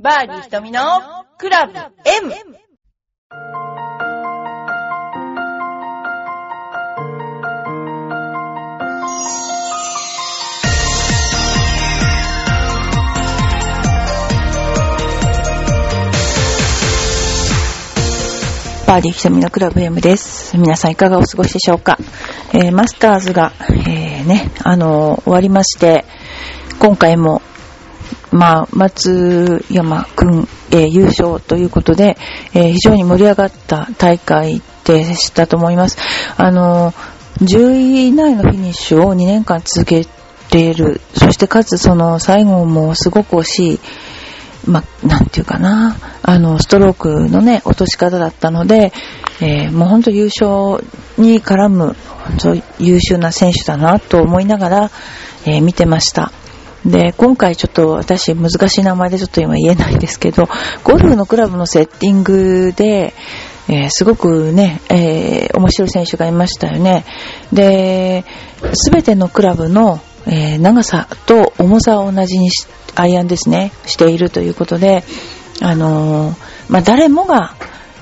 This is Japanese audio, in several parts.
バーディー瞳のクラブ M! バーディー瞳のクラブ M です。皆さんいかがお過ごしでしょうか、えーマスターズが、えーね、あのー終わりまして、今回も、まあ、松山くん、えー優勝ということで、えー非常に盛り上がった大会でしたと思います。あの10位以内のフィニッシュを2年間続けている。そしてかつその最後もすごく惜しい、まあ、なんていうかな、あの、ストロークのね、落とし方だったので、えーもう本当優勝に絡む、本当優秀な選手だなと思いながら、えー見てました。で、今回ちょっと私難しい名前でちょっと今言えないですけど、ゴルフのクラブのセッティングで、えーすごくね、えー面白い選手がいましたよね。で、すべてのクラブの、えー長さと重さを同じに、アイアンですね、しているということで、あのまあ、誰もが、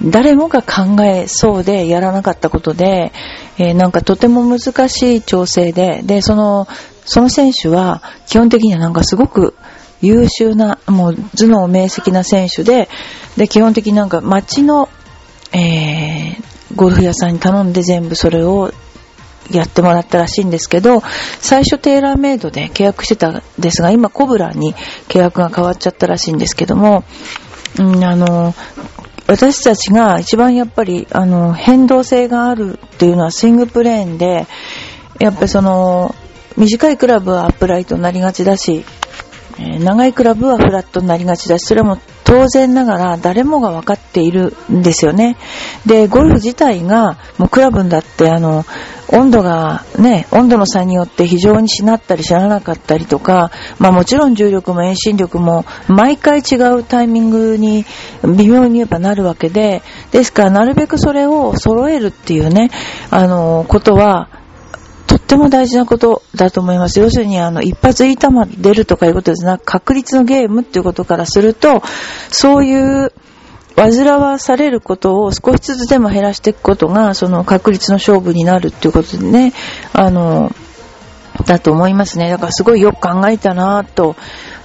誰もが考えそうでやらなかったことで、えーなんかとても難しい調整で、で、その、その選手は基本的にはなんかすごく優秀な、もう頭脳明晰な選手で、で、基本的になんか街の、えーゴルフ屋さんに頼んで全部それをやってもらったらしいんですけど、最初テーラーメイドで契約してたんですが、今コブラに契約が変わっちゃったらしいんですけども、うん、あの、私たちが一番やっぱり、あの、変動性があるっていうのはスイングプレーンで、やっぱりその、短いクラブはアップライトになりがちだし、え長いクラブはフラットになりがちだし、それも当然ながら誰もが分かっているんですよね。で、ゴルフ自体が、もうクラブだって、あの、温度がね、温度の差によって非常にしなったりしならなかったりとか、まあもちろん重力も遠心力も毎回違うタイミングに微妙にやっぱなるわけで、ですからなるべくそれを揃えるっていうね、あの、ことは、っても大事なことだと思います。要するに、あの、一発いい球出るとかいうことですなく、確率のゲームっていうことからすると、そういう、煩わされることを少しずつでも減らしていくことが、その確率の勝負になるっていうことでね、あの、だと思いますね。だからすごいよく考えたなぁと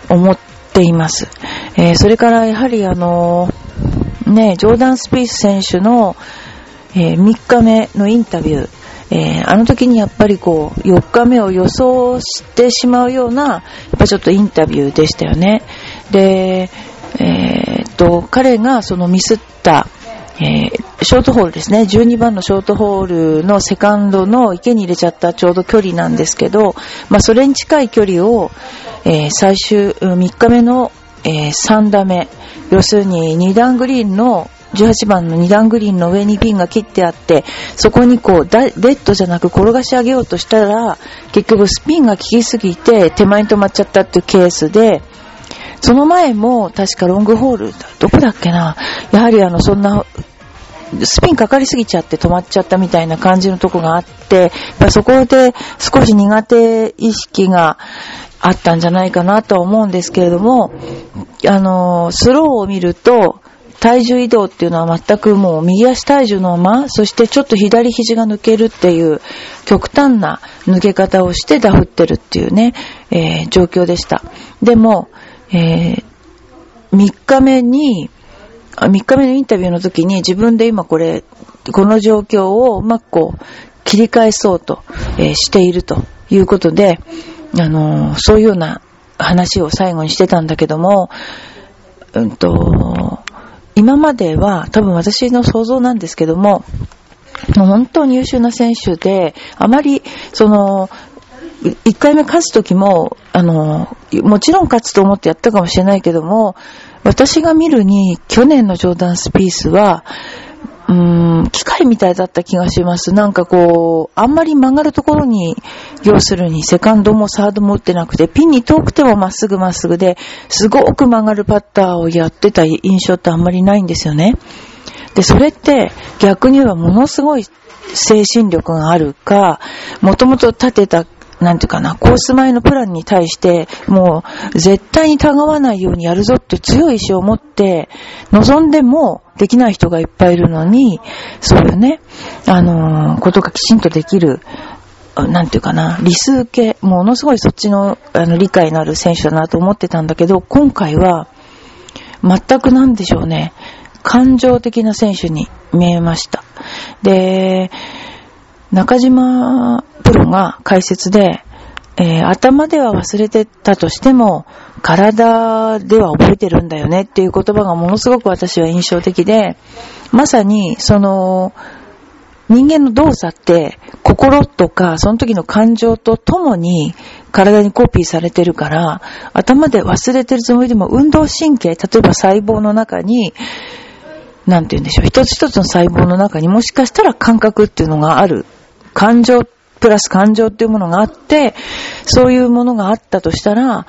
思っています。えーそれからやはりあの、ね、ジョーダン・スピース選手の、え3日目のインタビュー、えーあの時にやっぱりこう、4日目を予想してしまうような、やっぱちょっとインタビューでしたよね。で、えーっと、彼がそのミスった、えーショートホールですね。12番のショートホールのセカンドの池に入れちゃったちょうど距離なんですけど、まあそれに近い距離を、えー最終3日目の、えー3打目、要するに2段グリーンの18番の2段グリーンの上にピンが切ってあって、そこにこう、ダレッドじゃなく転がし上げようとしたら、結局スピンが効きすぎて手前に止まっちゃったっていうケースで、その前も確かロングホール、どこだっけな。やはりあの、そんな、スピンかかりすぎちゃって止まっちゃったみたいな感じのとこがあって、そこで少し苦手意識があったんじゃないかなとは思うんですけれども、あの、スローを見ると、体重移動っていうのは全くもう右足体重のまま、そしてちょっと左肘が抜けるっていう極端な抜け方をしてダフってるっていうね、えー状況でした。でも、えー3日目に、3日目のインタビューの時に自分で今これ、この状況をうまくこう切り返そうと、えーしているということで、あのーそういうような話を最後にしてたんだけども、うんと、今までは多分私の想像なんですけども、もう本当に優秀な選手で、あまり、その、一回目勝つ時も、あの、もちろん勝つと思ってやったかもしれないけども、私が見るに、去年のジョーダン・スピースは、うーん、機械みたいだった気がします。なんかこう、あんまり曲がるところに、要するにセカンドもサードも打ってなくて、ピンに遠くてもまっすぐまっすぐで、すごく曲がるパッターをやってた印象ってあんまりないんですよね。で、それって逆に言えばものすごい精神力があるか、もともと立てたなんていうかな、コース前のプランに対して、もう、絶対にたがわないようにやるぞって強い意志を持って、望んでもできない人がいっぱいいるのに、そういうね、あのー、ことがきちんとできる、なんていうかな、理数系、ものすごいそっちの、あの、理解のある選手だなと思ってたんだけど、今回は、全くなんでしょうね、感情的な選手に見えました。で、中島プロが解説で、えー、頭では忘れてたとしても、体では覚えてるんだよねっていう言葉がものすごく私は印象的で、まさに、その、人間の動作って、心とか、その時の感情とともに体にコピーされてるから、頭で忘れてるつもりでも運動神経、例えば細胞の中に、なんて言うんでしょう、一つ一つの細胞の中にもしかしたら感覚っていうのがある。感情、プラス感情っていうものがあって、そういうものがあったとしたら、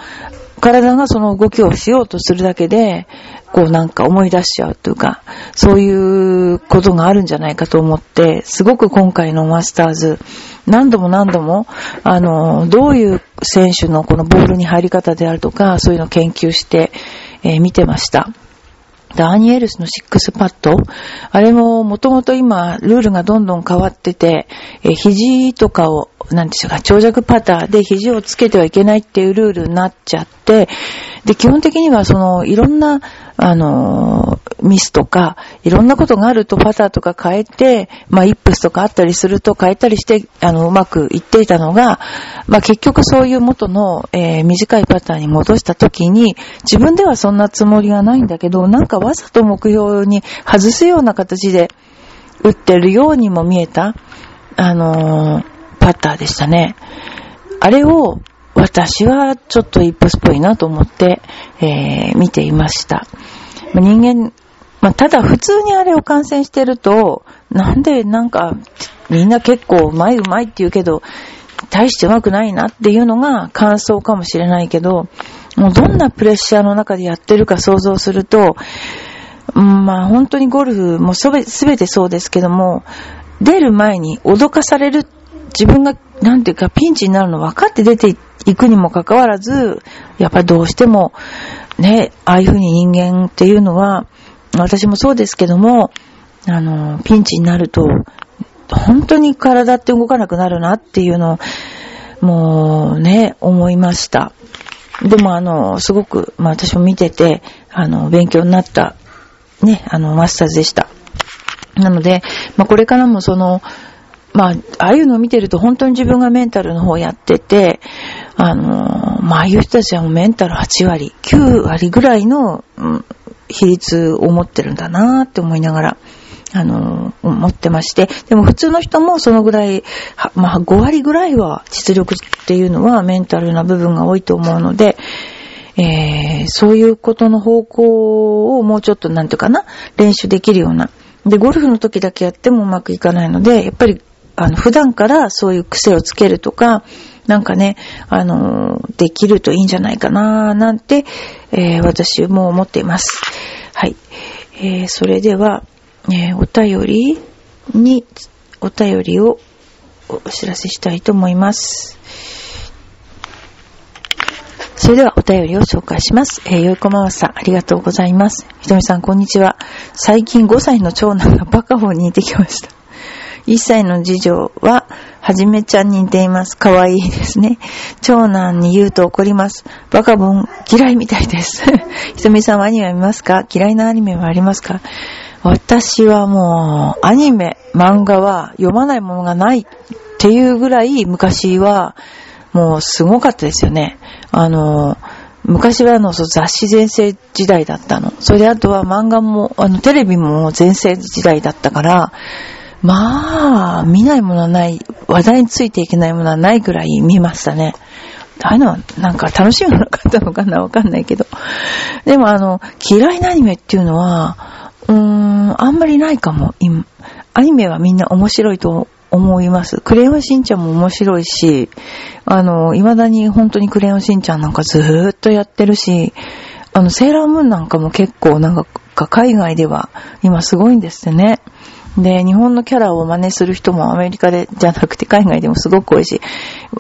体がその動きをしようとするだけで、こうなんか思い出しちゃうというか、そういうことがあるんじゃないかと思って、すごく今回のマスターズ、何度も何度も、あの、どういう選手のこのボールに入り方であるとか、そういうのを研究して、えー、見てました。ダーニエルスのシックスパッド。あれももともと今、ルールがどんどん変わってて、肘とかを、なんでしょうか、長尺パターで肘をつけてはいけないっていうルールになっちゃって、で、基本的にはその、いろんな、あの、ミスとか、いろんなことがあるとパターとか変えて、まあ、イップスとかあったりすると変えたりして、あの、うまくいっていたのが、まあ、結局そういう元の、えー、短いパターに戻した時に、自分ではそんなつもりはないんだけど、なんかわざと目標に外すような形で打ってるようにも見えた、あのー、パターでしたね。あれを、私はちょっとイップスっぽいなと思って、えー、見ていました。人間、まあ、ただ普通にあれを観戦してると、なんでなんか、みんな結構うまいうまいって言うけど、大してうまくないなっていうのが感想かもしれないけど、もうどんなプレッシャーの中でやってるか想像すると、まあ本当にゴルフもすべてそうですけども、出る前に脅かされる、自分がなんていうかピンチになるの分かって出ていくにもかかわらず、やっぱりどうしても、ね、ああいうふうに人間っていうのは、私もそうですけども、あの、ピンチになると、本当に体って動かなくなるなっていうのを、もうね、思いました。でもあの、すごく、まあ私も見てて、あの、勉強になった、ね、あの、マスターズでした。なので、まあこれからもその、まあ、ああいうのを見てると本当に自分がメンタルの方やってて、あの、まあ、ああいう人たちはもうメンタル8割、9割ぐらいの、うん、比率を持ってるんだなって思いながら、あの、思ってまして、でも普通の人もそのぐらい、まあ5割ぐらいは実力っていうのはメンタルな部分が多いと思うので、えー、そういうことの方向をもうちょっとなんていうかな、練習できるような。で、ゴルフの時だけやってもうまくいかないので、やっぱりあの、普段からそういう癖をつけるとか、なんかね、あの、できるといいんじゃないかな、なんて、えー、私も思っています。はい。えー、それでは、えー、お便りに、お便りをお知らせしたいと思います。それではお便りを紹介します。えー、よいこまわさん、ありがとうございます。ひとみさん、こんにちは。最近5歳の長男がバカボンに似てきました。1歳の次女は、はじめちゃんに似ています。かわいいですね。長男に言うと怒ります。バカボン嫌いみたいです。ひとみさんはアニメ見ますか？嫌いなアニメはありますか？私はもう、アニメ、漫画は読まないものがないっていうぐらい昔は、もうすごかったですよね。あの、昔はあの、雑誌全盛時代だったの。それであとは漫画も、あの、テレビも全盛時代だったから、まあ、見ないものはない、話題についていけないものはないぐらい見ましたね。ああいうのはなんか楽しみなかったのかなわかんないけど。でもあの、嫌いなアニメっていうのは、うーん、あんまりないかも。アニメはみんな面白いと思います。クレヨンしんちゃんも面白いし、あの、未だに本当にクレヨンしんちゃんなんかずーっとやってるし、あの、セーラームーンなんかも結構なんか海外では今すごいんですってね。で、日本のキャラを真似する人もアメリカでじゃなくて海外でもすごく多いし、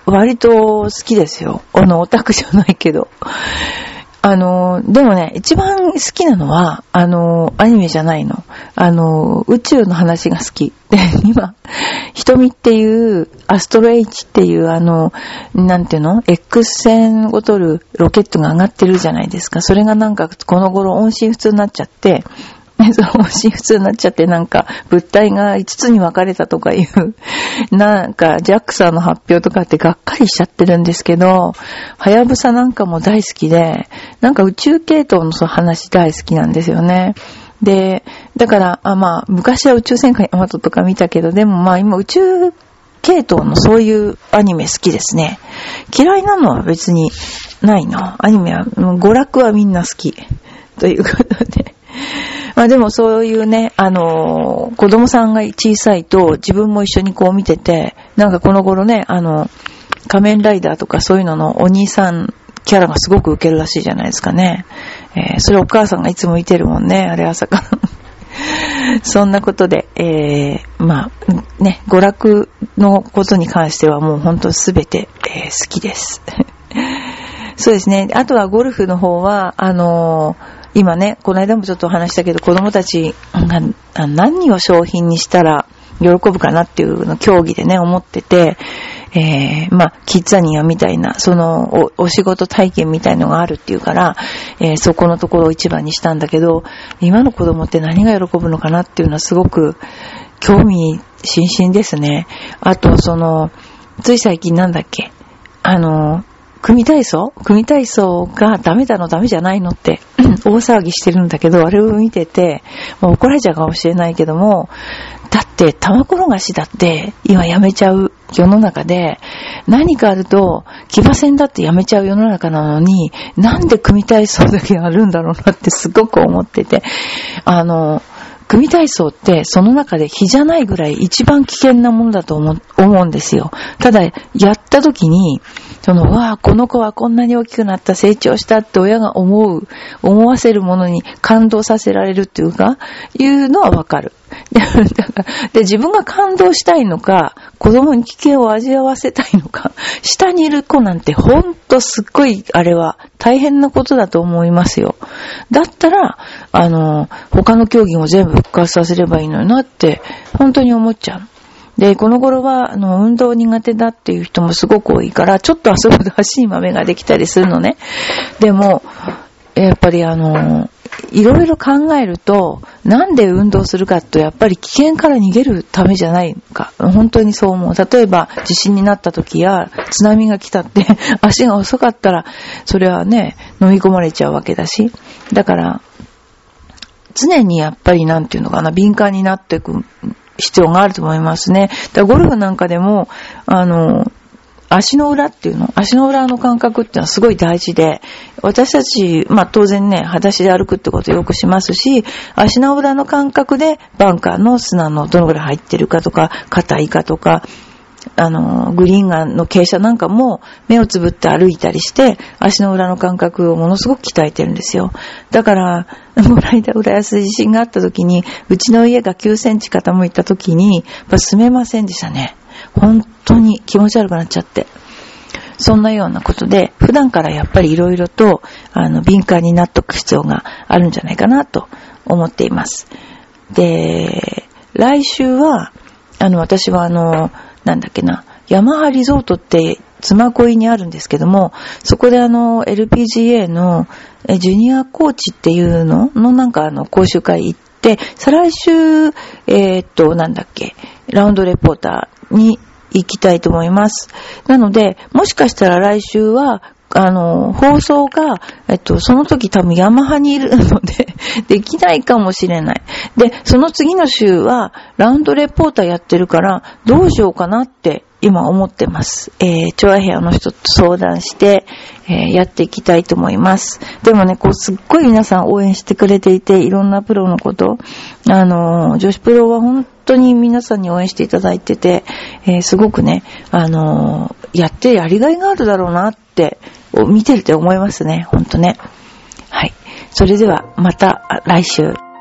割と好きですよ。あの、オタクじゃないけど。あの、でもね、一番好きなのは、あの、アニメじゃないの。あの、宇宙の話が好き。で、今、瞳っていう、アストロ H っていう、あの、なんていうの ?X 線を取るロケットが上がってるじゃないですか。それがなんか、この頃音信不通になっちゃって、その音信不通になっちゃってなんか物体が5つに分かれたとかいう、なんか JAXA の発表とかってがっかりしちゃってるんですけど、はやぶさなんかも大好きで、なんか宇宙系統の話大好きなんですよね。で、だから、あまあ、昔は宇宙戦艦ヤマトとか見たけど、でもまあ今宇宙系統のそういうアニメ好きですね。嫌いなのは別にないな。アニメは、娯楽はみんな好き。ということで。まあでもそういうね、あのー、子供さんが小さいと自分も一緒にこう見てて、なんかこの頃ね、あの、仮面ライダーとかそういうののお兄さんキャラがすごく受けるらしいじゃないですかね。えー、それお母さんがいつも見てるもんね、あれ朝から。そんなことで、えー、まあ、ね、娯楽のことに関してはもう本当すべて、えー、好きです。そうですね。あとはゴルフの方は、あのー今ね、この間もちょっとお話したけど、子供たちが何を商品にしたら喜ぶかなっていうの競技でね、思ってて、えー、まあ、キッザニアみたいな、そのお、お仕事体験みたいのがあるっていうから、えー、そこのところを一番にしたんだけど、今の子供って何が喜ぶのかなっていうのはすごく興味津々ですね。あと、その、つい最近なんだっけ？あの、組体操？組体操がダメだのダメじゃないのって大騒ぎしてるんだけど、あれを見てて、もう怒られちゃうかもしれないけども、だって玉転がしだって今やめちゃう世の中で、何かあると騎馬戦だってやめちゃう世の中なのに、なんで組体操だけやるんだろうなってすごく思ってて、あの、組体操ってその中で日じゃないぐらい一番危険なものだと思うんですよ。ただ、やった時に、その、わあ、この子はこんなに大きくなった、成長したって親が思う、思わせるものに感動させられるっていうか、いうのはわかる。で、自分が感動したいのか、子供に危険を味わわせたいのか、下にいる子なんてほんとすっごい、あれは大変なことだと思いますよ。だったら、あの、他の競技も全部復活させればいいのになって、本当に思っちゃう。で、この頃は、あの、運動苦手だっていう人もすごく多いから、ちょっと遊ぶと欲しい豆ができたりするのね。でも、やっぱりあの、いろいろ考えると、なんで運動するかと、やっぱり危険から逃げるためじゃないか。本当にそう思う。例えば、地震になった時や、津波が来たって 足が遅かったら、それはね、飲み込まれちゃうわけだし。だから、常にやっぱりなんていうのかな、敏感になっていく必要があると思いますね。だゴルフなんかでも、あの、足の裏っていうの、足の裏の感覚っていうのはすごい大事で、私たち、まあ当然ね、裸足で歩くってことをよくしますし、足の裏の感覚でバンカーの砂のどのぐらい入ってるかとか、硬いかとか、あの、グリーンガンの傾斜なんかも目をつぶって歩いたりして、足の裏の感覚をものすごく鍛えてるんですよ。だから、この間浦安地震があった時に、うちの家が9センチ傾いた時に、や住めませんでしたね。本当に気持ち悪くなっちゃって。そんなようなことで、普段からやっぱり色々と、あの、敏感になっとく必要があるんじゃないかなと思っています。で、来週は、あの、私はあの、なんだっけな、ヤマハリゾートって妻恋にあるんですけども、そこであの、LPGA のジュニアコーチっていうの？のなんかあの、講習会行って、再来週、えー、っと、なんだっけ、ラウンドレポーターに行きたいと思います。なので、もしかしたら来週は、あの、放送が、えっと、その時多分ヤマハにいるので できないかもしれない。で、その次の週は、ラウンドレポーターやってるから、どうしようかなって今思ってます。えー、チョアヘアの人と相談して、えー、やっていきたいと思います。でもね、こう、すっごい皆さん応援してくれていて、いろんなプロのこと、あの、女子プロは本当に皆さんに応援していただいてて、えー、すごくね、あの、やってやりがいがあるだろうなって、見てるって思いますね、ほんとね。はい。それでは、また来週。